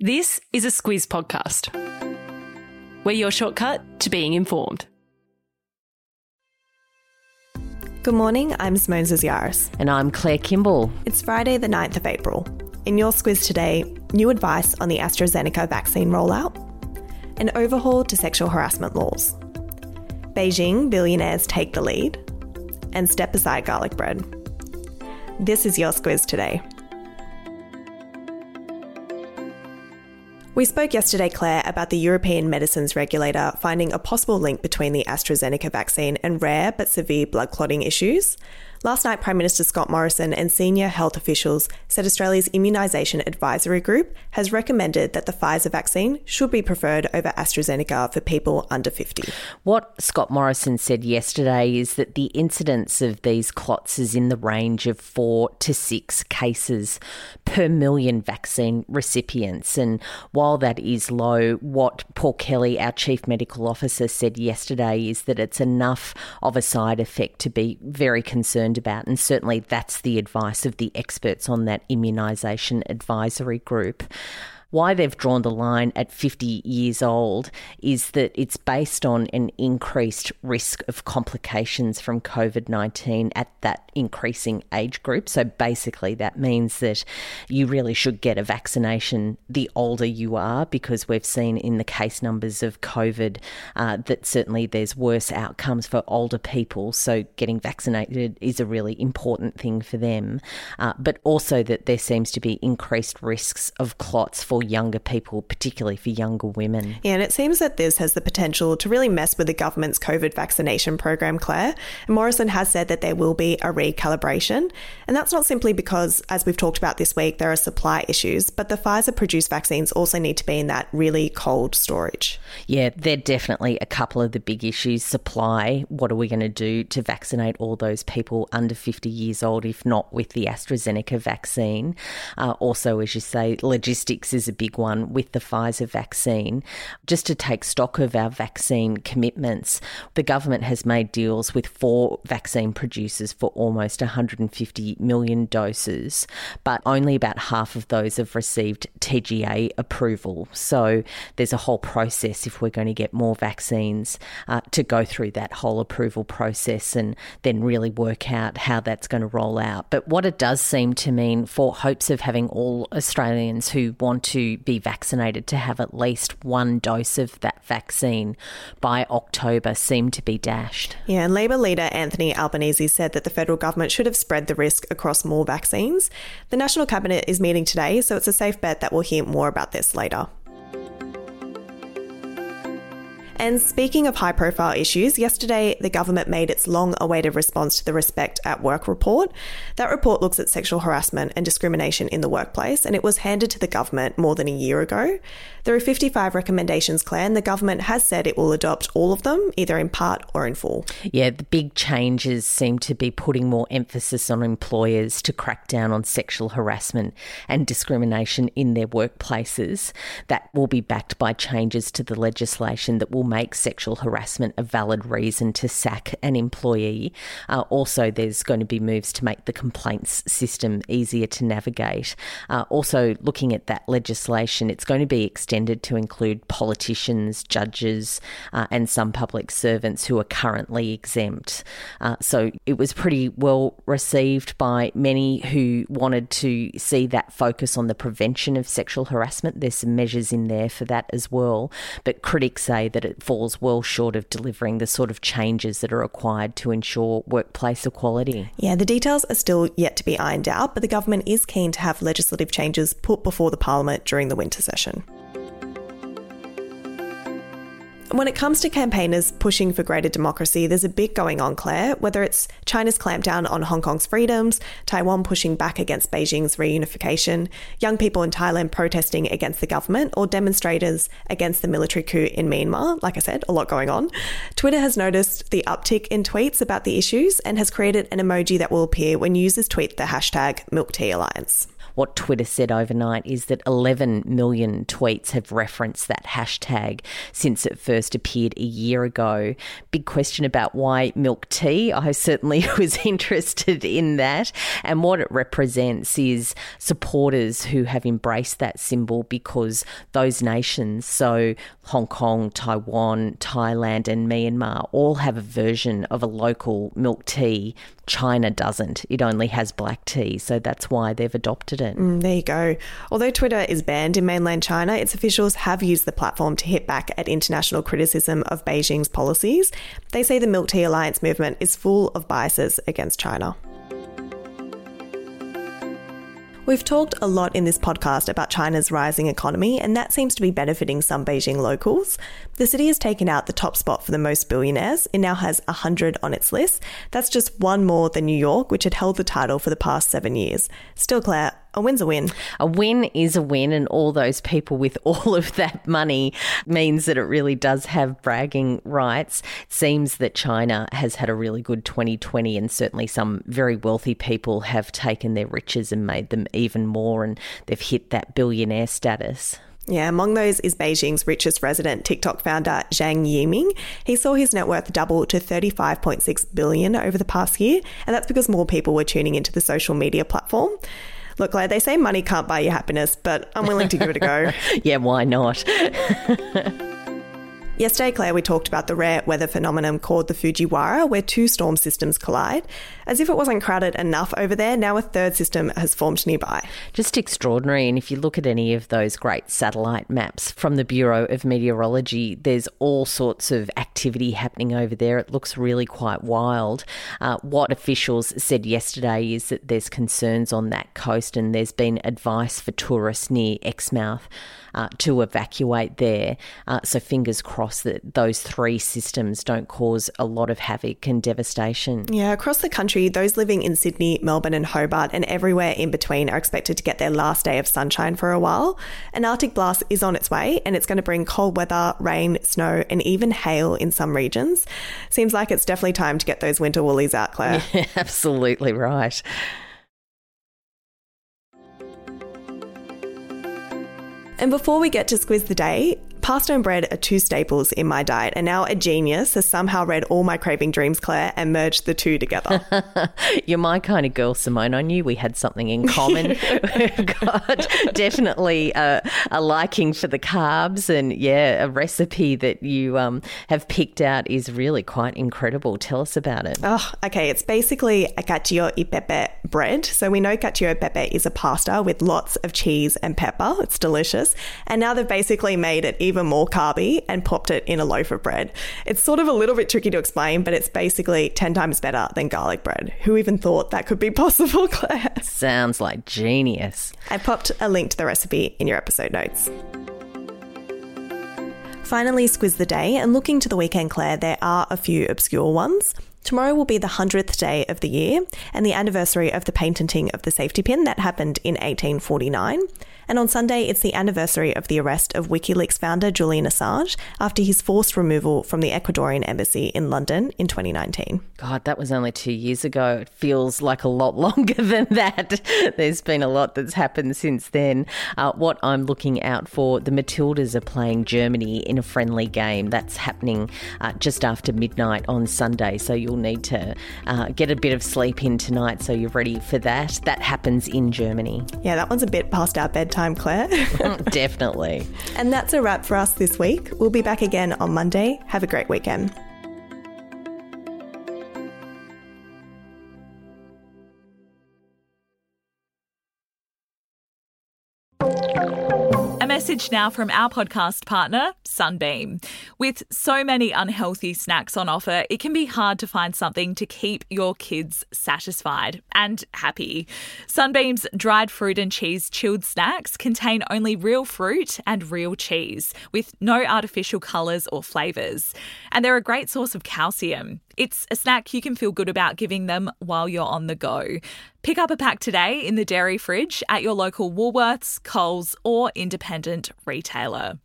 This is a Squiz podcast. We're your shortcut to being informed. Good morning, I'm Simone Zaziaris. And I'm Claire Kimball. It's Friday, the 9th of April. In your Squiz today, new advice on the AstraZeneca vaccine rollout, an overhaul to sexual harassment laws, Beijing billionaires take the lead, and step aside garlic bread. This is your Squiz today. We spoke yesterday, Claire, about the European Medicines Regulator finding a possible link between the AstraZeneca vaccine and rare but severe blood clotting issues. Last night, Prime Minister Scott Morrison and senior health officials said Australia's Immunisation Advisory Group has recommended that the Pfizer vaccine should be preferred over AstraZeneca for people under 50. What Scott Morrison said yesterday is that the incidence of these clots is in the range of four to six cases per million vaccine recipients. And while that is low, what Paul Kelly, our Chief Medical Officer, said yesterday is that it's enough of a side effect to be very concerned concerned about. And certainly that's the advice of the experts on that immunisation advisory group why they've drawn the line at 50 years old is that it's based on an increased risk of complications from COVID 19 at that increasing age group. So basically, that means that you really should get a vaccination the older you are, because we've seen in the case numbers of COVID uh, that certainly there's worse outcomes for older people. So getting vaccinated is a really important thing for them. Uh, but also that there seems to be increased risks of clots for for younger people, particularly for younger women. Yeah, and it seems that this has the potential to really mess with the government's COVID vaccination program, Claire. And Morrison has said that there will be a recalibration. And that's not simply because, as we've talked about this week, there are supply issues, but the Pfizer produced vaccines also need to be in that really cold storage. Yeah, they're definitely a couple of the big issues. Supply, what are we going to do to vaccinate all those people under 50 years old, if not with the AstraZeneca vaccine? Uh, also, as you say, logistics is a big one with the Pfizer vaccine. Just to take stock of our vaccine commitments, the government has made deals with four vaccine producers for almost 150 million doses, but only about half of those have received TGA approval. So there's a whole process if we're going to get more vaccines uh, to go through that whole approval process and then really work out how that's going to roll out. But what it does seem to mean for hopes of having all Australians who want to to be vaccinated to have at least one dose of that vaccine by October seem to be dashed. Yeah, and Labor leader Anthony Albanese said that the federal government should have spread the risk across more vaccines. The National Cabinet is meeting today, so it's a safe bet that we'll hear more about this later. And speaking of high profile issues, yesterday the government made its long awaited response to the Respect at Work report. That report looks at sexual harassment and discrimination in the workplace, and it was handed to the government more than a year ago. There are 55 recommendations, Claire, and the government has said it will adopt all of them, either in part or in full. Yeah, the big changes seem to be putting more emphasis on employers to crack down on sexual harassment and discrimination in their workplaces. That will be backed by changes to the legislation that will make sexual harassment a valid reason to sack an employee. Uh, also, there's going to be moves to make the complaints system easier to navigate. Uh, also, looking at that legislation, it's going to be extended to include politicians, judges, uh, and some public servants who are currently exempt. Uh, so it was pretty well received by many who wanted to see that focus on the prevention of sexual harassment. There's some measures in there for that as well, but critics say that it falls well short of delivering the sort of changes that are required to ensure workplace equality. Yeah, the details are still yet to be ironed out, but the government is keen to have legislative changes put before the parliament during the winter session. When it comes to campaigners pushing for greater democracy, there's a bit going on, Claire, whether it's China's clampdown on Hong Kong's freedoms, Taiwan pushing back against Beijing's reunification, young people in Thailand protesting against the government, or demonstrators against the military coup in Myanmar. Like I said, a lot going on. Twitter has noticed the uptick in tweets about the issues and has created an emoji that will appear when users tweet the hashtag Milk Tea Alliance. What Twitter said overnight is that 11 million tweets have referenced that hashtag since it first appeared a year ago. Big question about why milk tea. I certainly was interested in that. And what it represents is supporters who have embraced that symbol because those nations, so Hong Kong, Taiwan, Thailand, and Myanmar, all have a version of a local milk tea. China doesn't. It only has black tea. So that's why they've adopted it. Mm, there you go. Although Twitter is banned in mainland China, its officials have used the platform to hit back at international criticism of Beijing's policies. They say the Milk Tea Alliance movement is full of biases against China. We've talked a lot in this podcast about China's rising economy, and that seems to be benefiting some Beijing locals. The city has taken out the top spot for the most billionaires. It now has 100 on its list. That's just one more than New York, which had held the title for the past seven years. Still, Claire, a win's a win. A win is a win, and all those people with all of that money means that it really does have bragging rights. It seems that China has had a really good 2020, and certainly some very wealthy people have taken their riches and made them even more, and they've hit that billionaire status. Yeah, among those is Beijing's richest resident, TikTok founder Zhang Yiming. He saw his net worth double to 35.6 billion over the past year, and that's because more people were tuning into the social media platform. Look, like they say money can't buy you happiness, but I'm willing to give it a go. yeah, why not? Yesterday, Claire, we talked about the rare weather phenomenon called the Fujiwhara, where two storm systems collide. As if it wasn't crowded enough over there, now a third system has formed nearby. Just extraordinary. And if you look at any of those great satellite maps from the Bureau of Meteorology, there's all sorts of activity happening over there. It looks really quite wild. Uh, what officials said yesterday is that there's concerns on that coast, and there's been advice for tourists near Exmouth uh, to evacuate there. Uh, so fingers crossed that those three systems don't cause a lot of havoc and devastation. Yeah, across the country, those living in Sydney, Melbourne, and Hobart, and everywhere in between, are expected to get their last day of sunshine for a while. An Arctic blast is on its way, and it's going to bring cold weather, rain, snow, and even hail in some regions. Seems like it's definitely time to get those winter woolies out, Claire. Yeah, absolutely right. And before we get to Squiz the Day, Pasta and bread are two staples in my diet, and now a genius has somehow read all my craving dreams, Claire, and merged the two together. You're my kind of girl, Simone. I knew we had something in common. We've got definitely a, a, liking for the carbs, and yeah, a recipe that you um, have picked out is really quite incredible. Tell us about it. Oh, okay. It's basically a cacio e pepe bread. So we know cacio e pepe is a pasta with lots of cheese and pepper. It's delicious. And now they've basically made it even more carby and popped it in a loaf of bread. It's sort of a little bit tricky to explain, but it's basically 10 times better than garlic bread. Who even thought that could be possible, Claire? Sounds like genius. I popped a link to the recipe in your episode notes. Finally, squiz the day, and looking to the weekend, Claire, there are a few obscure ones. Tomorrow will be the 100th day of the year and the anniversary of the patenting of the safety pin that happened in 1849. And on Sunday, it's the anniversary of the arrest of WikiLeaks founder Julian Assange after his forced removal from the Ecuadorian embassy in London in 2019. God, that was only two years ago. It feels like a lot longer than that. There's been a lot that's happened since then. Uh, what I'm looking out for the Matildas are playing Germany in a friendly game. That's happening uh, just after midnight on Sunday. So you'll need to uh, get a bit of sleep in tonight so you're ready for that. That happens in Germany. Yeah, that one's a bit past our bedtime Claire. Definitely. And that's a wrap for us this week. We'll be back again on Monday. Have a great weekend. Message now from our podcast partner, Sunbeam. With so many unhealthy snacks on offer, it can be hard to find something to keep your kids satisfied and happy. Sunbeam's dried fruit and cheese chilled snacks contain only real fruit and real cheese, with no artificial colours or flavours. And they're a great source of calcium. It's a snack you can feel good about giving them while you're on the go. Pick up a pack today in the dairy fridge at your local Woolworths, Coles, or independent retailer.